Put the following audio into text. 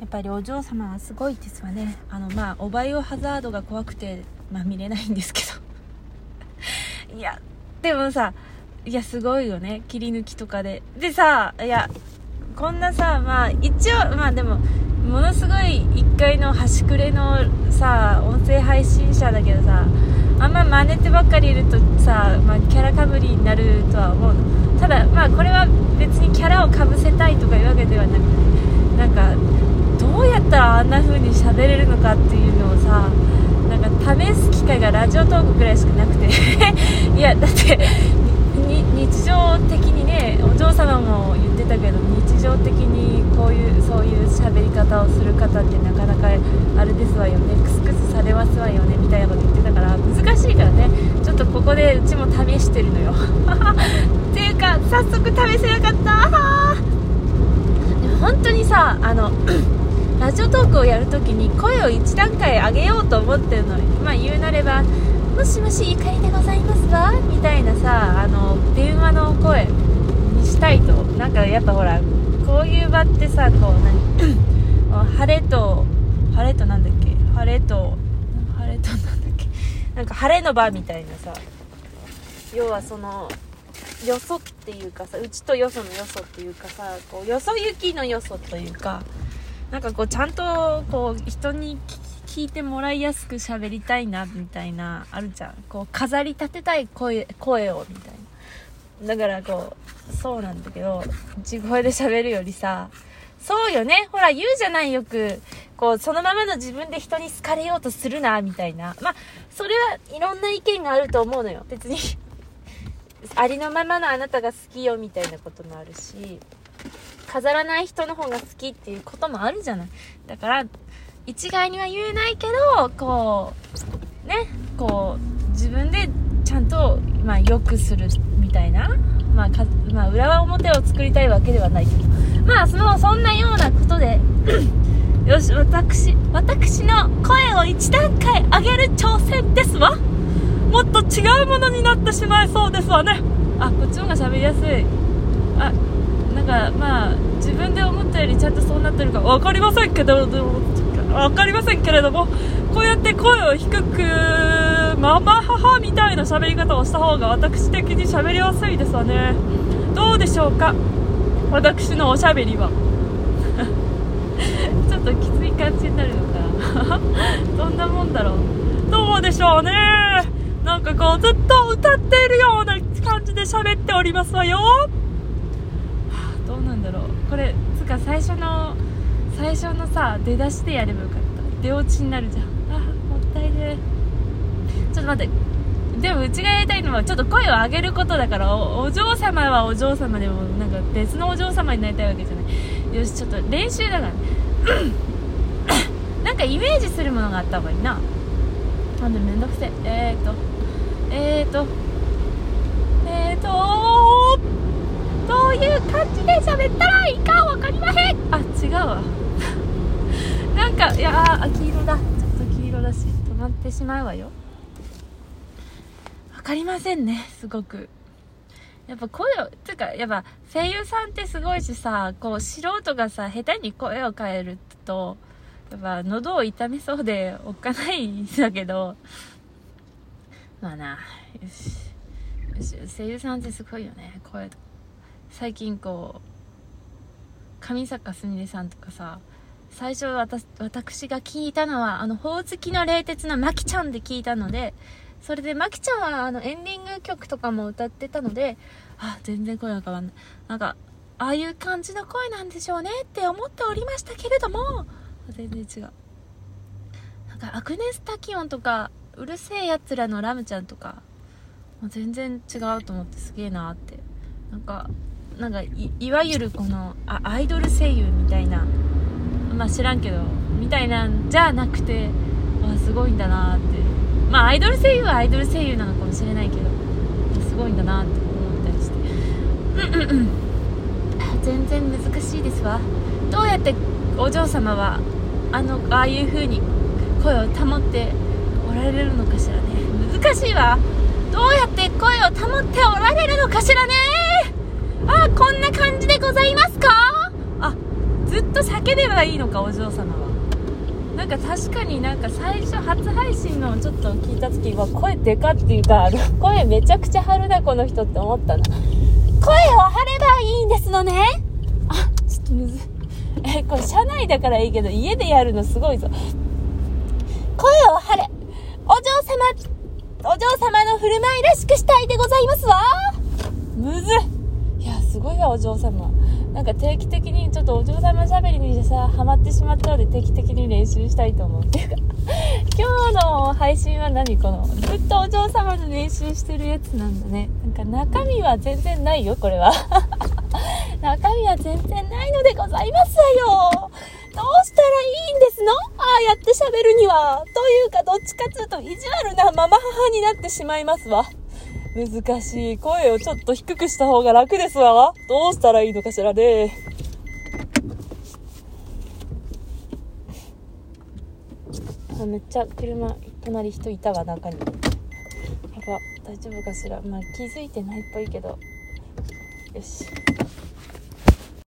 やっぱりお嬢様はすごいですわね。あのまあおバイオハザードが怖くてまあ見れないんですけど。いやでもさいやすごいよね。切り抜きとかで。でさいやこんなさまあ一応まあでもものすごい1階の端くれのさ音声配信者だけどさあんま真似てばっかりいるとさ、まあ、キャラかぶりになるとは思うの。ただまあこれは別にキャラをかぶせたいとかいうわけではなくてなんかどうやったらあんな風に喋れるのかっていうのをさなんか試す機会がラジオトークくらいしかなくて。いやだって日常的にねお嬢様も言ってたけど日常的にこういうそういう喋り方をする方ってなかなかあれですわよね。クスクスされますわよねみたいなこと言ってたから難しいからね。ちょっとここでうちも試してるのよ。っていうか早速試せなかった。本当にさあのラジオトークをやるときに声を1段階上げようと思ってるのにまあ言うなればもしもし怒りでございますわ？みたいなさあの電話の声にしたいと。なんかやっぱほらこういう場ってさこう何？晴れと晴れとなんだっけ？晴れと晴れとなんだっけ？なんか晴れの場みたいなさ。要はそのよそっていうかさうちとよそのよそっていうかさこうよそ行きのよそというか。なんかこうちゃんとこう人に聞いてもらいやすく喋りたいなみたいなあるじゃん。こう飾り立てたい声声をみたいな。だからこうそうなんだけど地声で喋るよりさそうよね。ほら言うじゃないよくこうそのままの自分で人に好かれようとするなみたいな。まあそれはいろんな意見があると思うのよ。別に ありのままのあなたが好きよみたいなこともあるし。飾らない人の方が好きっていうこともあるじゃない。だから一概には言えないけどこうねこう自分でちゃんとまあ良くするみたいな。まあか、まあ、裏は表を作りたいわけではないけど。まあそのそんなようなことで よし私私の声を一段階上げる挑戦ですわ。もっと違うものになってしまいそうですわね。あこっちの方が喋りやすい。あなんかまあ自分で思ったよりちゃんとそうなってるか分かりませんけど分かりませんけれどもこうやって声を低くママ母みたいな喋り方をした方が私的に喋りやすいですわね。どうでしょうか？私のおしゃべりは。ちょっときつい感じになるのか。どんなもんだろう。どうでしょうね。なんかこうずっと歌っているような感じで喋っておりますわよ。どうなんだろう。これつか最初の最初のさ出だしでやればよかった。出落ちになるじゃん。あもったいねちょっと待って。でもうちがやりたいのはちょっと声を上げることだからお嬢様はお嬢様でもなんか別のお嬢様になりたいわけじゃない。よしちょっと練習だからなんかイメージするものがあった方がいいな。なんでめんどくせえ。えー、っと。えー、っと。えー、っと。どういう感じで喋ったらいいか分かりません。あ違うわ。なんかいやあ黄色だ。ちょっと黄色だし止まってしまうわよ。分かりませんねすごく。やっぱ声をていうかやっぱ声優さんってすごいしさこう素人がさ下手に声を変えるとやっぱ喉を痛めそうでおっかないんだけど。まあなよし。よし声優さんってすごいよね声。とか最近こう上坂すみれさんとかさ最初私私が聞いたのはあのほおずきの冷徹なまきちゃんで聞いたのでそれでまきちゃんはあのエンディング曲とかも歌ってたのであ全然声が変わんない。なんかああいう感じの声なんでしょうねって思っておりましたけれども全然違う。なんかアグネス・タキオンとかうるせえやつらのラムちゃんとかもう全然違うと思ってすげえなって。なんかなんかいわゆるこのあアイドル声優みたいなまあ知らんけどみたいなんじゃなくてあすごいんだなって。まあアイドル声優はアイドル声優なのかもしれないけどすごいんだなって思ったりして。全然難しいですわ。どうやってお嬢様はあのああいう風に声を保っておられるのかしらね。難しいわ。どうやって声を保っておられるのかしらね。あこんな感じでございますか？あずっと叫べばいいのかお嬢様は。なんか確かになんか最初初配信のちょっと聞いた時は声でかっていうか声めちゃくちゃ張るなこの人って思ったな。声を張ればいいんですのね。あちょっとむずえこれ車内だからいいけど家でやるのすごいぞ。声を張れ。お嬢様お嬢様の振る舞いらしくしたいでございますわ。むずい。すごいわお嬢様。なんか定期的にちょっとお嬢様喋りにさハマってしまったので定期的に練習したいと思う。っていうか今日の配信は何この？ずっとお嬢様の練習してるやつなんだね。なんか中身は全然ないよこれは。中身は全然ないのでございますわよ。どうしたらいいんですの？ああやって喋るには。というかどっちかつうと意地悪なママ母になってしまいますわ。難しい。声をちょっと低くした方が楽ですわ。どうしたらいいのかしらね。あ、めっちゃ車、隣人いたわ、中に。やば、大丈夫かしら。まあ気づいてないっぽいけど。よし。